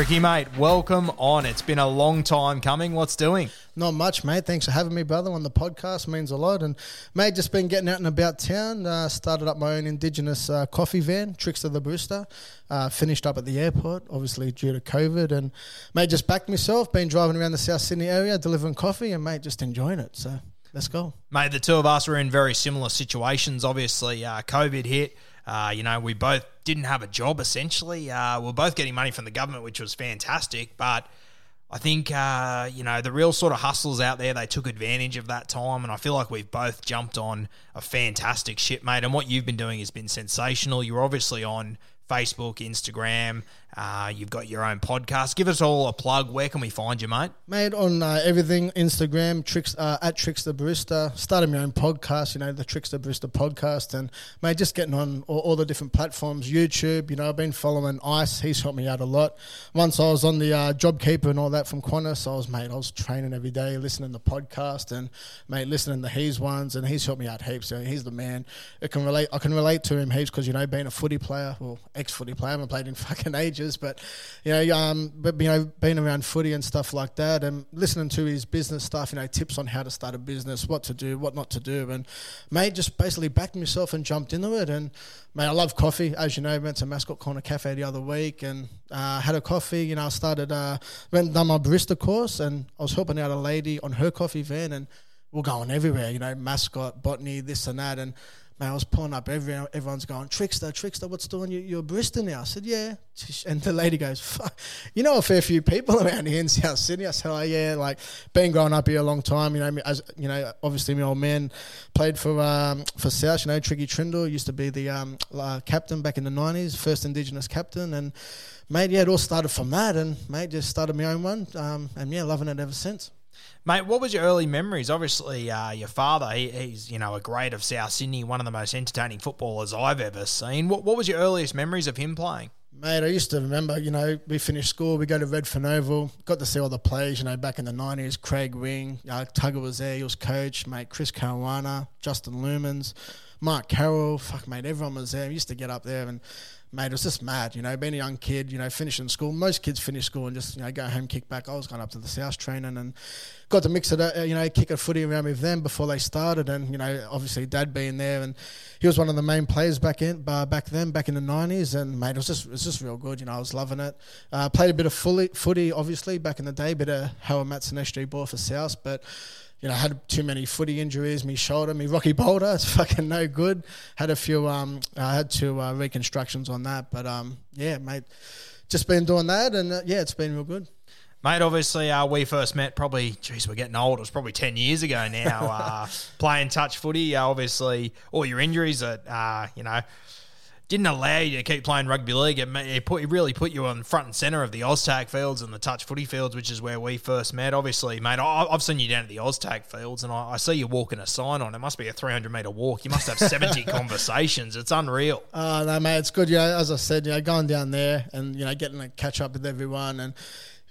Tricky mate, welcome on. It's been a long time coming. What's doing? Not much, mate. Thanks for having me, brother, on the podcast. Means a lot. And, mate, just been getting out and about town. Uh, started up my own Indigenous uh, coffee van, Trickster the Brewster. Uh, finished up at the airport, obviously due to COVID. And, mate, just backed myself. Been driving around the South Sydney area, delivering coffee, and, mate, just enjoying it. So, let's go. Mate, the two of us were in very similar situations. Obviously, uh, COVID hit. Uh, you know, we both didn't have a job essentially. Uh, we are both getting money from the government, which was fantastic. But I think, uh, you know, the real sort of hustlers out there, they took advantage of that time. And I feel like we've both jumped on a fantastic ship, mate. And what you've been doing has been sensational. You're obviously on Facebook, Instagram. Uh, you've got your own podcast. Give us all a plug. Where can we find you, mate? Mate, on uh, everything Instagram, tricks uh, at Trickster Barista. Started my own podcast, you know, the Trickster Barista podcast, and mate, just getting on all, all the different platforms, YouTube. You know, I've been following Ice. He's helped me out a lot. Once I was on the uh, JobKeeper and all that from Qantas, I was mate, I was training every day, listening to podcast, and mate, listening to his ones, and he's helped me out heaps. So he's the man. I can relate. I can relate to him heaps because you know, being a footy player, well, ex-footy player, I haven't played in fucking ages, but you know, um, but you know, being around footy and stuff like that, and listening to his business stuff, you know, tips on how to start a business, what to do, what not to do, and mate, just basically backed myself and jumped into it. And mate, I love coffee, as you know. Went to Mascot Corner Cafe the other week and uh, had a coffee. You know, I started uh, went done my barista course, and I was helping out a lady on her coffee van, and we're going everywhere. You know, Mascot, botany, this and that, and. Mate, I was pulling up everyone. Everyone's going, Trickster, Trickster, what's doing? You, you're a now. I said, yeah. And the lady goes, Fuck. you know a fair few people around here in South Sydney. I said, oh yeah, like been growing up here a long time. You know, as you know, obviously my old man played for um, for South. You know, Tricky Trindall used to be the um, uh, captain back in the nineties, first Indigenous captain, and mate, yeah, it all started from that, and mate, just started my own one, um, and yeah, loving it ever since. Mate, what was your early memories? Obviously, uh, your father, he, he's, you know, a great of South Sydney, one of the most entertaining footballers I've ever seen. What, what was your earliest memories of him playing? Mate, I used to remember, you know, we finished school, we go to Redfern Oval, got to see all the players, you know, back in the 90s. Craig Wing, uh, Tugger was there, he was coach, mate, Chris Caruana, Justin Lumens, Mark Carroll, fuck, mate, everyone was there. We used to get up there and, mate, it was just mad, you know, being a young kid, you know, finishing school. Most kids finish school and just, you know, go home, kick back. I was going up to the South training and got to mix it, uh, you know, kick a footy around with them before they started. And, you know, obviously dad being there and he was one of the main players back in, uh, back then, back in the 90s. And, mate, it was just, it was just real good, you know, I was loving it. Uh, played a bit of fully, footy, obviously, back in the day, bit of Howard Matson SG ball for South, but you know, had too many footy injuries. Me shoulder, me Rocky Boulder, it's fucking no good. Had a few, um, I had two uh, reconstructions on that, but um, yeah, mate, just been doing that, and uh, yeah, it's been real good. Mate, obviously, uh, we first met probably, geez, we're getting old. It was probably 10 years ago now. Uh, playing touch footy, uh, obviously, all your injuries that, uh, you know, didn't allow you to keep playing rugby league. It, it, put, it really put you on front and centre of the Oztag fields and the touch footy fields, which is where we first met. Obviously, mate, I, I've seen you down at the Oztag fields and I, I see you walking a sign on. It must be a 300 metre walk. You must have 70 conversations. It's unreal. Uh, no, mate, it's good. You know, as I said, you know, going down there and you know getting to catch up with everyone and.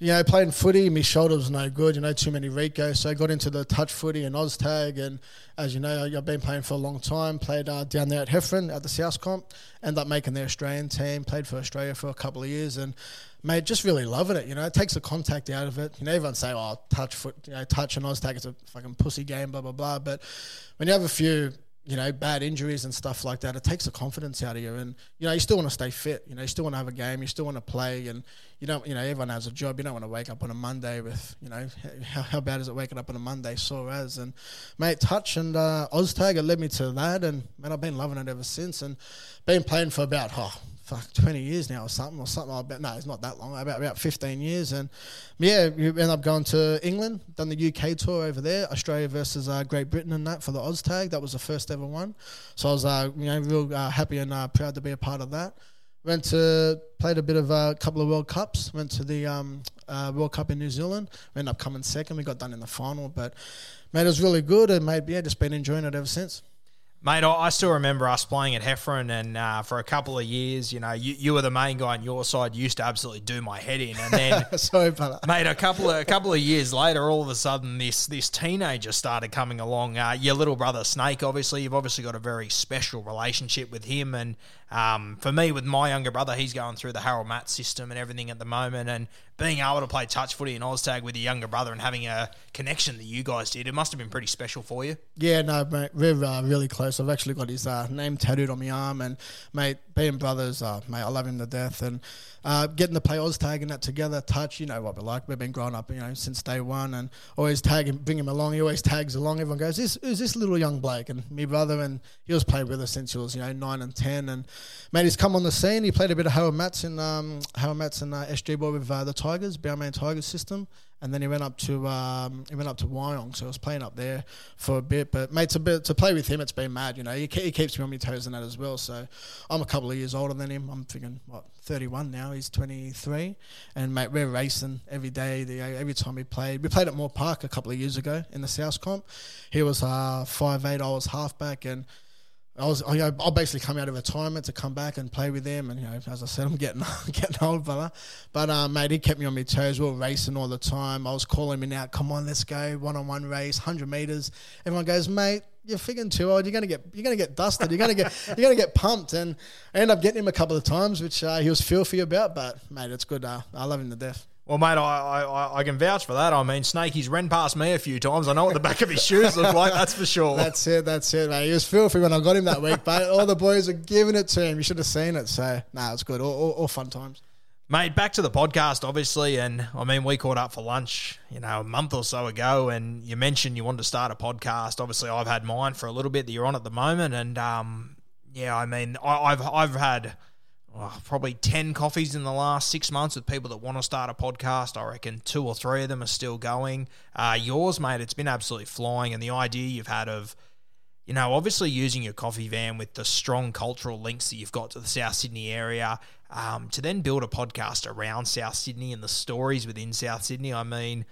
You know, playing footy, my shoulder was no good. You know, too many Rico, so I got into the touch footy and Oztag. And as you know, I've been playing for a long time. Played uh, down there at Heffron at the South Comp. Ended up making the Australian team. Played for Australia for a couple of years, and mate, just really loving it. You know, it takes the contact out of it. You know, everyone say, "Oh, touch foot, you know, touch and Oztag is a fucking pussy game," blah blah blah. But when you have a few you know, bad injuries and stuff like that, it takes the confidence out of you. And, you know, you still want to stay fit. You know, you still want to have a game. You still want to play. And, you don't, you know, everyone has a job. You don't want to wake up on a Monday with, you know, how, how bad is it waking up on a Monday sore as? And, mate, touch and uh, Oztag, led me to that. And, man, I've been loving it ever since. And been playing for about, oh, fuck, 20 years now or something, or something that. No, it's not that long, about, about 15 years. And yeah, you end up going to England, done the UK tour over there, Australia versus uh, Great Britain and that for the Oztag. That was the first ever one. So I was, uh, you know, real uh, happy and uh, proud to be a part of that. Went to, played a bit of a couple of World Cups, went to the um, uh, World Cup in New Zealand. We ended up coming second. We got done in the final, but mate, it was really good and mate, yeah, just been enjoying it ever since. Mate, I still remember us playing at Heffron, and uh, for a couple of years, you know, you, you were the main guy on your side. You used to absolutely do my head in, and then, mate, a couple of a couple of years later, all of a sudden, this this teenager started coming along. Uh, your little brother Snake, obviously, you've obviously got a very special relationship with him, and um, for me, with my younger brother, he's going through the Harold Matt system and everything at the moment, and being able to play touch footy in Oztag with your younger brother and having a connection that you guys did, it must have been pretty special for you. Yeah, no, mate, we're uh, really close. I've actually got his uh, name tattooed on my arm, and mate, being brothers, uh, mate, I love him to death, and uh, getting to play Oztag and that together, touch, you know what we're like. We've been growing up, you know, since day one, and always tag him, bring him along. He always tags along. Everyone goes, "This who's this little young Blake?" And me brother, and he was playing with us since he was, you know, nine and ten, and mate, he's come on the scene. He played a bit of Harold Matts in um, Harold Matts and uh, SG Ball with uh, the Tigers, Balmain Tigers system and then he went up to um, he went up to Wyong, so I was playing up there for a bit. But mate, to, be, to play with him, it's been mad. You know, he, he keeps me on my toes and that as well. So I'm a couple of years older than him. I'm thinking what 31 now. He's 23, and mate, we're racing every day. The, every time we played, we played at Moore Park a couple of years ago in the South Comp. He was uh, five eight. I was halfback, and I was I, I basically come out of retirement to come back and play with them, and you know, as I said, I'm getting getting old, fella. But uh, mate, he kept me on my toes. We were racing all the time. I was calling him out. Come on, let's go one on one race, hundred meters. Everyone goes, mate. You're figuring too old. You're gonna get you're gonna get dusted. You're gonna get you're gonna get pumped. And I ended up getting him a couple of times, which uh, he was filthy about. But mate, it's good. Uh, I love him to death. Well, mate, I, I, I can vouch for that. I mean, Snakey's ran past me a few times. I know what the back of his shoes look like, that's for sure. That's it, that's it, mate. He was filthy when I got him that week, but all the boys are giving it to him. You should have seen it. So, nah, it's good. All, all, all fun times. Mate, back to the podcast, obviously, and I mean, we caught up for lunch, you know, a month or so ago, and you mentioned you wanted to start a podcast. Obviously, I've had mine for a little bit that you're on at the moment, and um, yeah, I mean, I, I've I've had oh, probably 10 coffees in the last six months with people that want to start a podcast. I reckon two or three of them are still going. Uh, yours, mate, it's been absolutely flying. And the idea you've had of, you know, obviously using your coffee van with the strong cultural links that you've got to the South Sydney area um, to then build a podcast around South Sydney and the stories within South Sydney. I mean,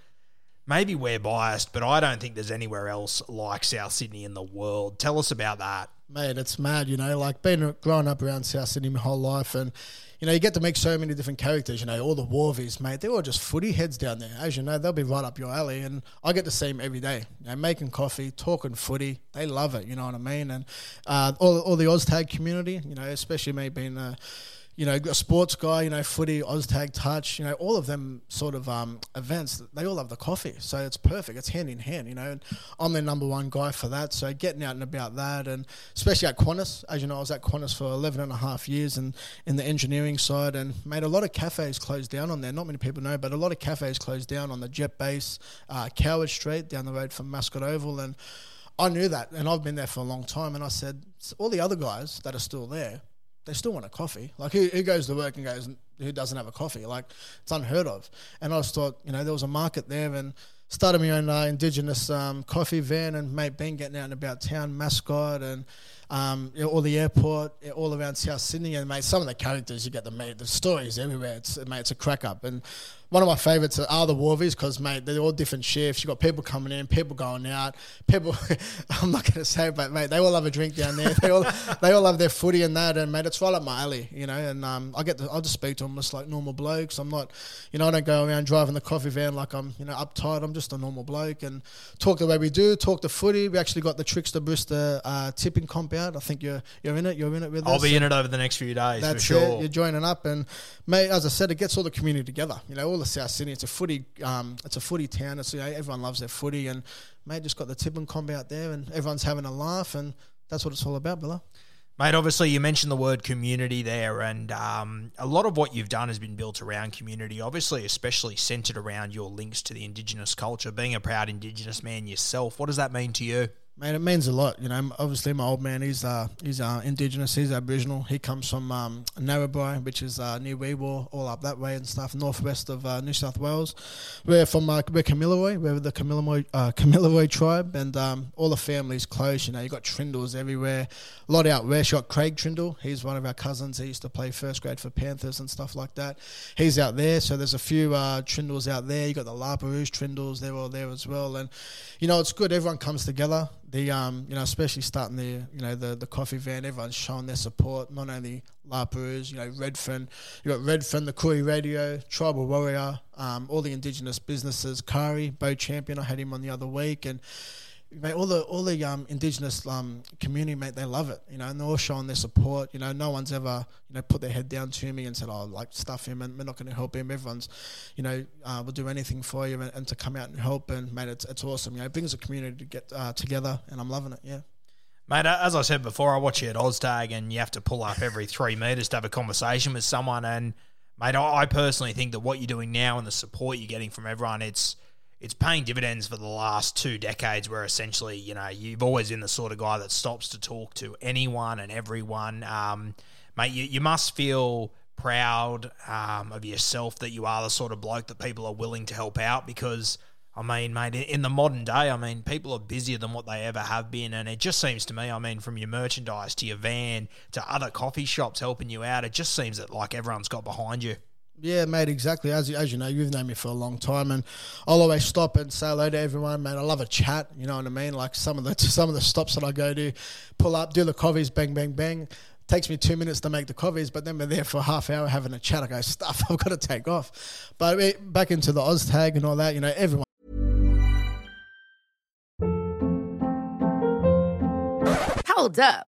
maybe we're biased, but I don't think there's anywhere else like South Sydney in the world. Tell us about that. Mate, it's mad, you know, like being growing up around South Sydney my whole life and you know, you get to meet so many different characters, you know, all the wharfies, mate, they're all just footy heads down there. As you know, they'll be right up your alley and I get to see them every day. You know, making coffee, talking footy. They love it, you know what I mean? And uh, all, all the Oztag community, you know, especially me being a you know, a sports guy, you know, footy, Oztag touch, you know, all of them sort of um, events, they all love the coffee. So it's perfect. It's hand in hand, you know. And I'm the number one guy for that. So getting out and about that, and especially at Qantas, as you know, I was at Qantas for 11 and a half years and in the engineering side and made a lot of cafes closed down on there. Not many people know, but a lot of cafes closed down on the jet base, uh, Coward Street, down the road from Mascot Oval. And I knew that. And I've been there for a long time. And I said, all the other guys that are still there, they still want a coffee. Like who, who goes to work and goes who doesn't have a coffee? Like it's unheard of. And I just thought, you know, there was a market there and started my own uh, indigenous um, coffee van and mate been getting out and about town mascot and um, you know, all the airport, all around South Sydney, and mate, some of the characters you get the mate, the stories everywhere. It's mate, it's a crack up, and one of my favourites are the wharfies because, mate, they're all different shifts. You've got people coming in, people going out. People, I'm not going to say, it, but mate, they all have a drink down there. They all, they all have their footy and that, and mate, it's right up my alley, you know. And um, I get, to, I'll just speak to them just like normal blokes. I'm not, you know, I don't go around driving the coffee van like I'm, you know, uptight. I'm just a normal bloke and talk the way we do. Talk the footy. We actually got the Trickster Brewster uh, tipping comp out. I think you're, you're in it. You're in it with I'll us. be in it over the next few days That's for sure. it. You're joining up, and mate, as I said, it gets all the community together. You know, all the South Sydney. It's a footy. Um, it's a footy town. It's you know, everyone loves their footy, and mate, just got the and comb out there, and everyone's having a laugh, and that's what it's all about, Billa. Mate, obviously you mentioned the word community there, and um, a lot of what you've done has been built around community. Obviously, especially centered around your links to the Indigenous culture. Being a proud Indigenous man yourself, what does that mean to you? Man, it means a lot. You know, obviously my old man, he's uh, he's uh, indigenous, he's Aboriginal. He comes from um, Narrabri, which is uh, near Wee Waa, all up that way and stuff, northwest of uh, New South Wales. We're from uh, we're Kamilaroi, we're the Kamilaroi, uh, Kamilaroi tribe, and um, all the family's close. You know, you got Trindalls everywhere. A lot out west. You got Craig Trindall. He's one of our cousins. He used to play first grade for Panthers and stuff like that. He's out there. So there's a few uh, Trindalls out there. You got the La Trindalls. They're all there as well. And you know, it's good. Everyone comes together the um, you know, especially starting the you know the the coffee van, everyone's showing their support. Not only La Perouse, you know, Redfern, you got Redfern, the Koori Radio, Tribal Warrior, um, all the indigenous businesses, Kari, Beau Champion. I had him on the other week, and mate, all the all the um, indigenous um, community, mate, they love it, you know, and they're all showing their support. You know, no one's ever, you know, put their head down to me and said, "Oh, like stuff him," and we're not going to help him. Everyone's, you know, uh, will do anything for you and, and, to come out and help. And mate, it's it's awesome. You know, it brings the community to get uh, together, and I'm loving it. Yeah. Mate, as I said before, I watch you at Oztag and you have to pull up every three metres to have a conversation with someone. And, mate, I personally think that what you're doing now and the support you're getting from everyone, it's it's paying dividends for the last two decades where essentially, you know, you've always been the sort of guy that stops to talk to anyone and everyone. Um, mate, you, you must feel proud um, of yourself that you are the sort of bloke that people are willing to help out because – I mean, mate, in the modern day, I mean, people are busier than what they ever have been. And it just seems to me, I mean, from your merchandise to your van to other coffee shops helping you out, it just seems that like everyone's got behind you. Yeah, mate, exactly. As, as you know, you've known me for a long time, and I'll always stop and say hello to everyone, mate. I love a chat, you know what I mean? Like some of the some of the stops that I go to, pull up, do the coffees, bang, bang, bang. Takes me two minutes to make the coffees, but then we're there for half hour having a chat. I go, stuff, I've got to take off. But back into the Oz tag and all that, you know, everyone Hold up.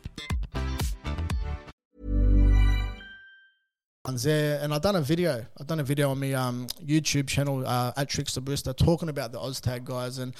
there, and I've done a video. I've done a video on my um, YouTube channel uh, at Trickster Brewster talking about the Oztag guys. And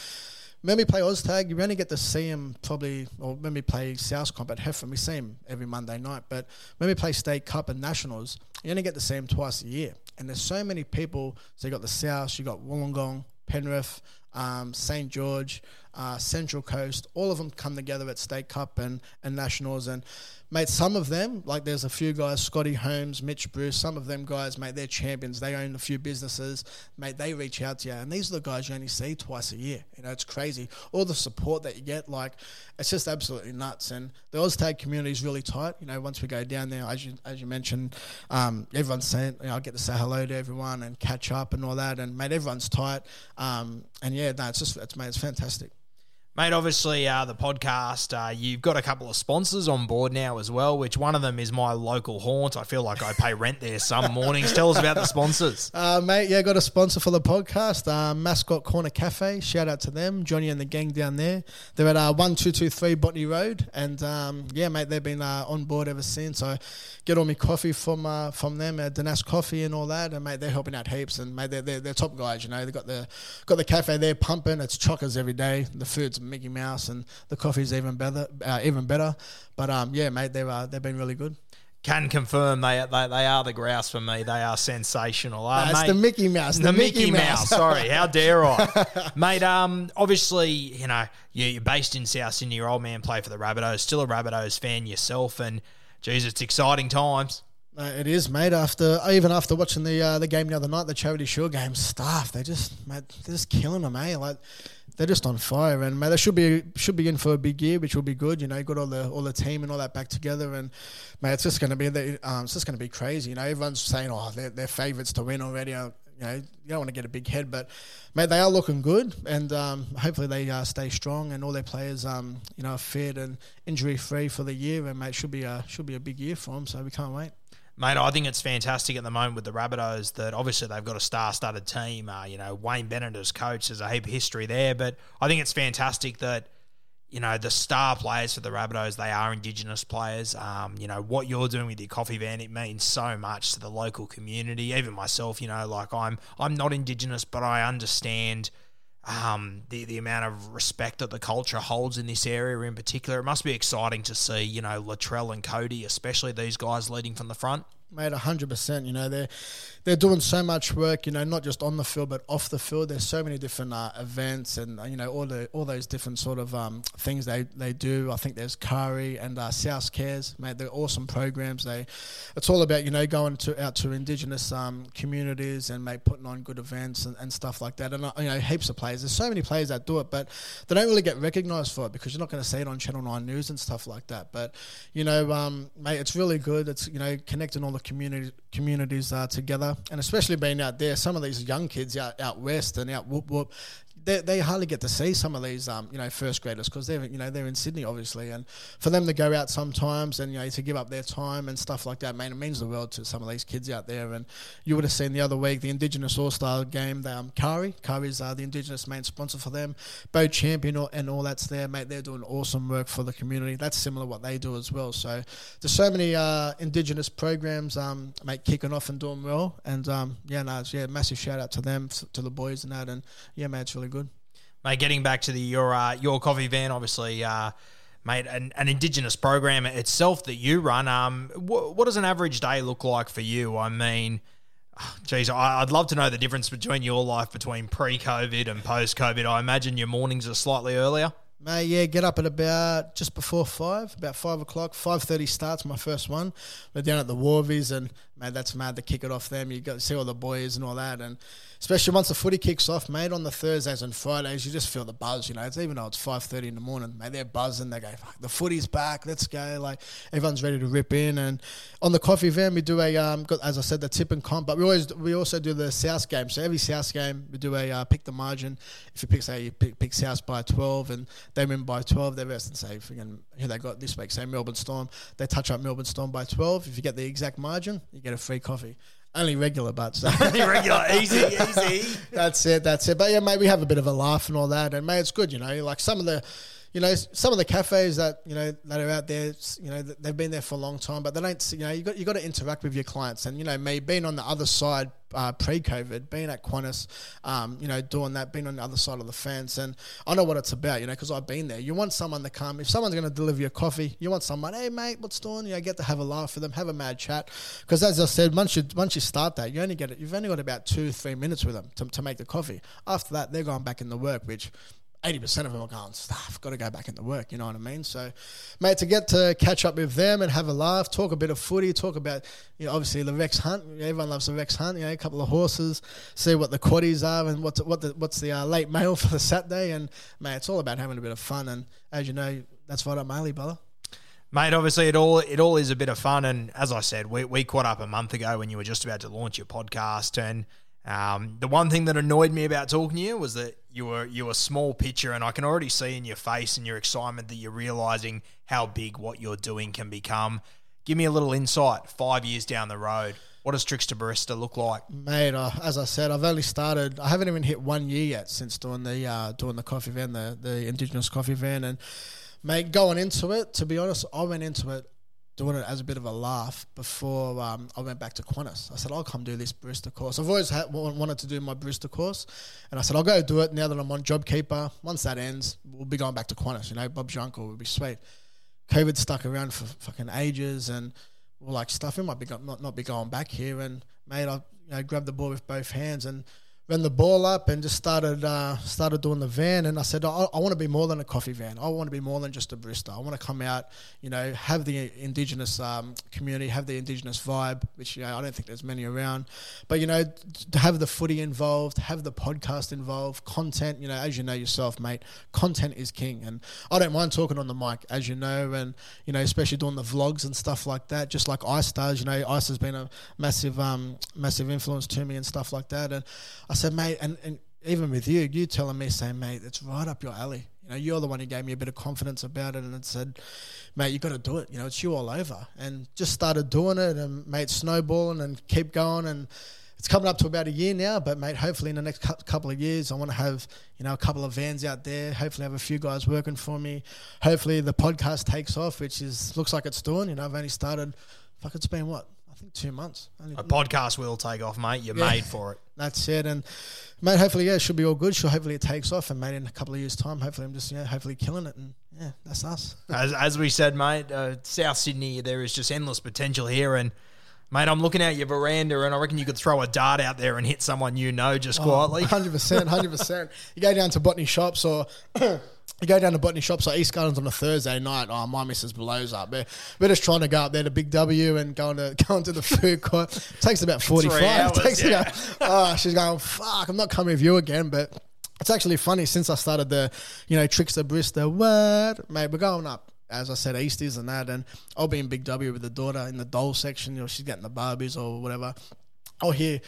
when we play Oztag, you only get to see them probably, or when we play South Comp at Heffron, we see them every Monday night. But when we play State Cup and Nationals, you only get to see them twice a year. And there's so many people. So you got the South, you got Wollongong, Penrith, um, St George, uh, Central Coast. All of them come together at State Cup and, and Nationals. And mate, some of them, like there's a few guys, Scotty Holmes, Mitch Bruce, some of them guys, mate, they're champions. They own a few businesses. Mate, they reach out to you. And these are the guys you only see twice a year. You know, it's crazy. All the support that you get, like, it's just absolutely nuts. And the Oztag community is really tight. You know, once we go down there, as you, as you mentioned, um, everyone's saying, you know, I get to say hello to everyone and catch up and all that. And, mate, everyone's tight. Um, and yeah, no, it's just, it's, mate, it's fantastic. Mate, obviously, uh, the podcast, uh, you've got a couple of sponsors on board now as well, which one of them is my local haunt. I feel like I pay rent there some mornings. Tell us about the sponsors. Uh, mate, yeah, got a sponsor for the podcast, uh, Mascot Corner Cafe. Shout out to them, Johnny and the gang down there. They're at uh, 1223 Botany Road. And um, yeah, mate, they've been uh, on board ever since. I get all my coffee from uh, from them at Danas Coffee and all that. And, mate, they're helping out heaps. And, mate, they're, they're, they're top guys, you know. They've got the, got the cafe there pumping. It's chockers every day. The food's Mickey Mouse, and the coffee's even better. Uh, even better. But um, yeah, mate, they've uh, they've been really good. can confirm they, they they are the grouse for me. They are sensational. Uh, That's mate, the Mickey Mouse. The, Mickey, Mouse. Sorry, how dare I, mate? Um, obviously, you know you- you're based in South Sydney. Your old man played for the Rabbitohs. Still a Rabbitohs fan yourself, and geez, it's exciting times. Uh, it is, mate. After even after watching the uh, the game the other night, the Charity Shield game, staff they just mate, they're just killing them, eh? Like they're just on fire, and mate, they should be should be in for a big year, which will be good. You know, got all the all the team and all that back together, and mate, it's just going to be the, um, it's just going to be crazy. You know, everyone's saying, oh, they're, they're favourites to win already. Uh, you know, you don't want to get a big head, but mate, they are looking good, and um, hopefully they uh, stay strong, and all their players, um, you know, are fit and injury free for the year, and mate, should be a should be a big year for them. So we can't wait. Mate, I think it's fantastic at the moment with the Rabbitohs that obviously they've got a star-studded team. Uh, you know, Wayne Bennett as coach, there's a heap of history there, but I think it's fantastic that you know the star players for the Rabbitohs they are Indigenous players. Um, you know what you're doing with your coffee van it means so much to the local community. Even myself, you know, like I'm I'm not Indigenous, but I understand um, the the amount of respect that the culture holds in this area in particular. It must be exciting to see, you know, Latrell and Cody, especially these guys leading from the front. Mate, hundred percent. You know they're they're doing so much work. You know, not just on the field but off the field. There's so many different uh, events and uh, you know all the all those different sort of um, things they, they do. I think there's Kari and uh, South Cares. Mate, they're awesome programs. They it's all about you know going to out to Indigenous um, communities and mate putting on good events and, and stuff like that. And uh, you know heaps of players. There's so many players that do it, but they don't really get recognised for it because you're not going to see it on Channel Nine News and stuff like that. But you know, um, mate, it's really good. It's you know connecting all the community communities uh, together, and especially being out there. Some of these young kids out out west and out whoop whoop. They, they hardly get to see some of these um, you know first graders because they're you know they're in Sydney obviously and for them to go out sometimes and you know to give up their time and stuff like that man it means the world to some of these kids out there and you would have seen the other week the Indigenous All Star game the, um, Kari Kari's uh, the Indigenous main sponsor for them Beau Champion and all that's there mate they're doing awesome work for the community. That's similar what they do as well. So there's so many uh, Indigenous programs um, mate kicking off and doing well and um, yeah no yeah massive shout out to them to the boys and that and yeah mate it's really mate. Getting back to the your uh, your coffee van, obviously, uh, mate, an, an indigenous program itself that you run. Um, wh- what does an average day look like for you? I mean. Geez, I- I'd love to know the difference between your life between pre-COVID and post-COVID. I imagine your mornings are slightly earlier. Mate, yeah, get up at about just before five, about five o'clock. Five thirty starts my first one. We're down at the wharfies, and mate, that's mad to kick it off. Them, you got to see all the boys and all that, and especially once the footy kicks off, mate, on the Thursdays and Fridays, you just feel the buzz. You know, it's even though it's five thirty in the morning, mate, they're buzzing. They go, the footy's back, let's go. Like everyone's ready to rip in. And on the coffee van, we do a um, got, as I said, the tip and comp, but we always we also do the South game. So every South game, we do a uh, pick the margin. If you pick, say, you pick, pick South by twelve, and they win by twelve, they're and say, freaking, who they got this week? Say Melbourne Storm, they touch up Melbourne Storm by twelve. If you get the exact margin, you get a free coffee. Only regular, but so. Regular, easy, easy. That's it. That's it. But yeah, mate, we have a bit of a laugh and all that, and mate, it's good. You know, like some of the, you know, some of the cafes that you know that are out there. You know, they've been there for a long time, but they don't. You know, you got you got to interact with your clients, and you know, me being on the other side uh, pre-COVID, being at Qantas, um, you know, doing that, being on the other side of the fence, and I know what it's about. You know, because I've been there. You want someone to come. If someone's going to deliver your coffee, you want someone. Hey, mate, what's doing? You know, get to have a laugh with them, have a mad chat. Because as I said, once you once you start that, you only get it. You've only got about two, three minutes with them to, to make the coffee. After that, they're going back in the work, which. 80% of them are going, I've got to go back into work, you know what I mean? So, mate, to get to catch up with them and have a laugh, talk a bit of footy, talk about, you know, obviously the Rex Hunt. Everyone loves the Rex Hunt, you know, a couple of horses, see what the quaddies are and what's, what the, what's the uh, late mail for the Saturday. And, mate, it's all about having a bit of fun. And as you know, that's up my alley, brother. Mate, obviously it all it all is a bit of fun, and as I said, we, we caught up a month ago when you were just about to launch your podcast, and um, the one thing that annoyed me about talking to you was that you were you were a small pitcher, and I can already see in your face and your excitement that you're realizing how big what you're doing can become. Give me a little insight. Five years down the road, what does Trickster Barista look like? Mate, uh, as I said, I've only started. I haven't even hit one year yet since doing the uh, doing the coffee van, the the Indigenous coffee van, and mate, going into it. To be honest, I went into it doing it as a bit of a laugh before um, I went back to Qantas. I said I'll come do this barista course. I've always had, wa- wanted to do my barista course, and I said I'll go do it now that I'm on JobKeeper. Once that ends, we'll be going back to Qantas. You know, Bob's your uncle would be sweet. COVID stuck around for fucking ages, and well, like stuff, we might be go- not not be going back here. And mate, I you know, grabbed the ball with both hands and ran the ball up and just started uh, started doing the van. And I said, I, I want to be more than a coffee van. I want to be more than just a barista. I want to come out, you know, have the indigenous um, community, have the indigenous vibe, which you know I don't think there's many around. But you know, to have the footy involved, have the podcast involved, content. You know, as you know yourself, mate, content is king. And I don't mind talking on the mic, as you know, and you know, especially doing the vlogs and stuff like that. Just like Ice does, you know, Ice has been a massive, um, massive influence to me and stuff like that. And I said, mate, and, and even with you, you telling me, saying, mate, it's right up your alley. You know, you're the one who gave me a bit of confidence about it, and said, mate, you got to do it. You know, it's you all over, and just started doing it, and mate, snowballing and keep going, and it's coming up to about a year now. But mate, hopefully in the next cou- couple of years, I want to have you know a couple of vans out there. Hopefully, have a few guys working for me. Hopefully, the podcast takes off, which is looks like it's doing. You know, I've only started. Fuck, it's been what think two months. Only- A podcast will take off, mate. You're Yeah. made for it. that's it. And mate, hopefully, yeah, it should be all good. Sure, hopefully it takes off. And mate, in a couple of years' time, hopefully I'm just yeah, hopefully killing it. And yeah, that's us. As, as we said, mate, uh, South Sydney, there is just endless potential here. And, mate, I'm looking out your veranda and I reckon you could throw a dart out there and hit someone you know just Oh, quietly. Hundred percent, hundred percent. You go down to botany shops or. You go down to botany shops or East Gardens on a Thursday night. Oh, my missus blows up. We're, we're just trying to go up there to Big W and going to go into the food court. takes about forty five. Takes yeah. about. Oh, she's going. Fuck, I'm not coming with you again. But it's actually funny since I started the, you know, Trickster Barista. What, mate? We're going up. As I said, Easties and that, and I'll be in Big W with the daughter in the doll section. You know, she's getting the Barbies or whatever. I'll hear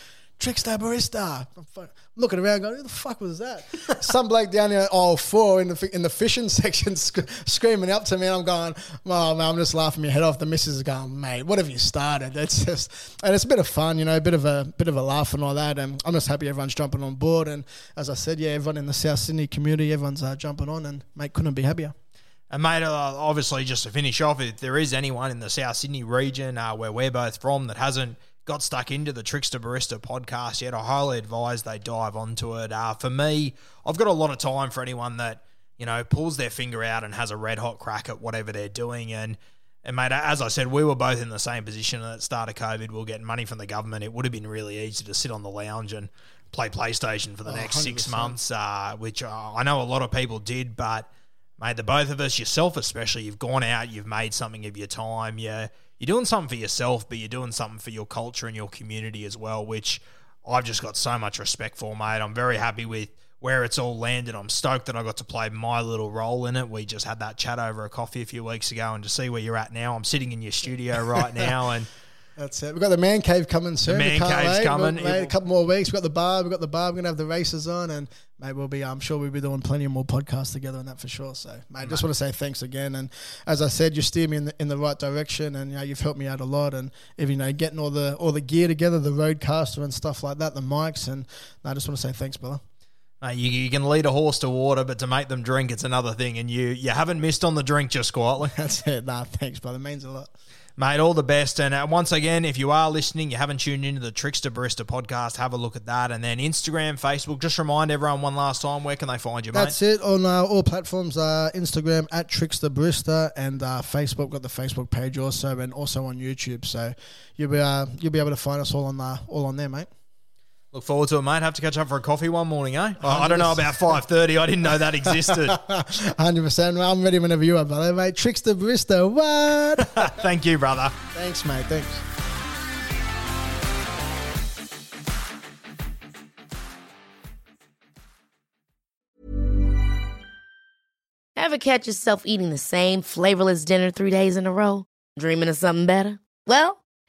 Trickster Barista. I'm fu- looking around, going, "Who the fuck was that?" Some bloke down there, oh four in the in the fishing section, sc- screaming up to me. And I'm going, "Oh man, I'm just laughing my head off." The missus is going, "Mate, what have you started?" It's just, and it's a bit of fun, you know, a bit of a bit of a laugh and all that. And I'm just happy everyone's jumping on board. And as I said, yeah, everyone in the South Sydney community, everyone's uh, jumping on, and mate, couldn't be happier. And mate, uh, obviously, just to finish off, if there is anyone in the South Sydney region uh, where we're both from that hasn't got stuck into the Trickster Barista podcast yet, I highly advise they dive onto it. Uh, for me, I've got a lot of time for anyone that you know pulls their finger out and has a red hot crack at whatever they're doing. And and mate, as I said, we were both in the same position at the start of COVID. We were getting money from the government. It would have been really easy to sit on the lounge and play PlayStation for the Oh, next six 100%. months, uh, which uh, I know a lot of people did, but mate, the both of us, yourself especially, you've gone out, you've made something of your time. Yeah, you're doing something for yourself, but you're doing something for your culture and your community as well, which I've just got so much respect for, mate. I'm very happy with where it's all landed. I'm stoked that I got to play my little role in it. We just had that chat over a coffee a few weeks ago, and to see where you're at now, I'm sitting in your studio right now, and That's it. We've got the man cave coming soon. The man cave's wait. coming. We'll- It mate, a couple more weeks. We've got the bar. We've got the bar. We're gonna have the races on, and mate, we'll be. I'm sure we'll be doing plenty of more podcasts together, and that for sure. So, mate, just want to say thanks again. And as I said, you steer me in the, in the right direction, and you know, you've helped me out a lot. And if you know, getting all the all the gear together, the RODECaster and stuff like that, the mics, and no, I just want to say thanks, brother. Mate, you, you can lead a horse to water, but to make them drink, it's another thing. And you you haven't missed on the drink just quietly. That's it. Nah, thanks, brother. means a lot. Mate, all the best. And uh, once again, if you are listening, you haven't tuned into the Trickster Barista podcast, have a look at that. And then Instagram, Facebook, just remind everyone one last time, where can they find you, mate? That's it on uh, all platforms. Uh, Instagram at Trickster Barista and uh, Facebook. Got the Facebook page also, and also on YouTube. So you'll be uh, you'll be able to find us all on all on there, mate. Look forward to it, mate. Have to catch up for a coffee one morning, eh? Oh, I don't know about 5.30. I didn't know that existed. Hundred percent. I'm ready whenever you are, brother. Mate, Trickster Barista. What? Thank you, brother. Thanks, mate. Thanks. Ever catch yourself eating the same flavorless dinner three days in a row? Dreaming of something better? Well,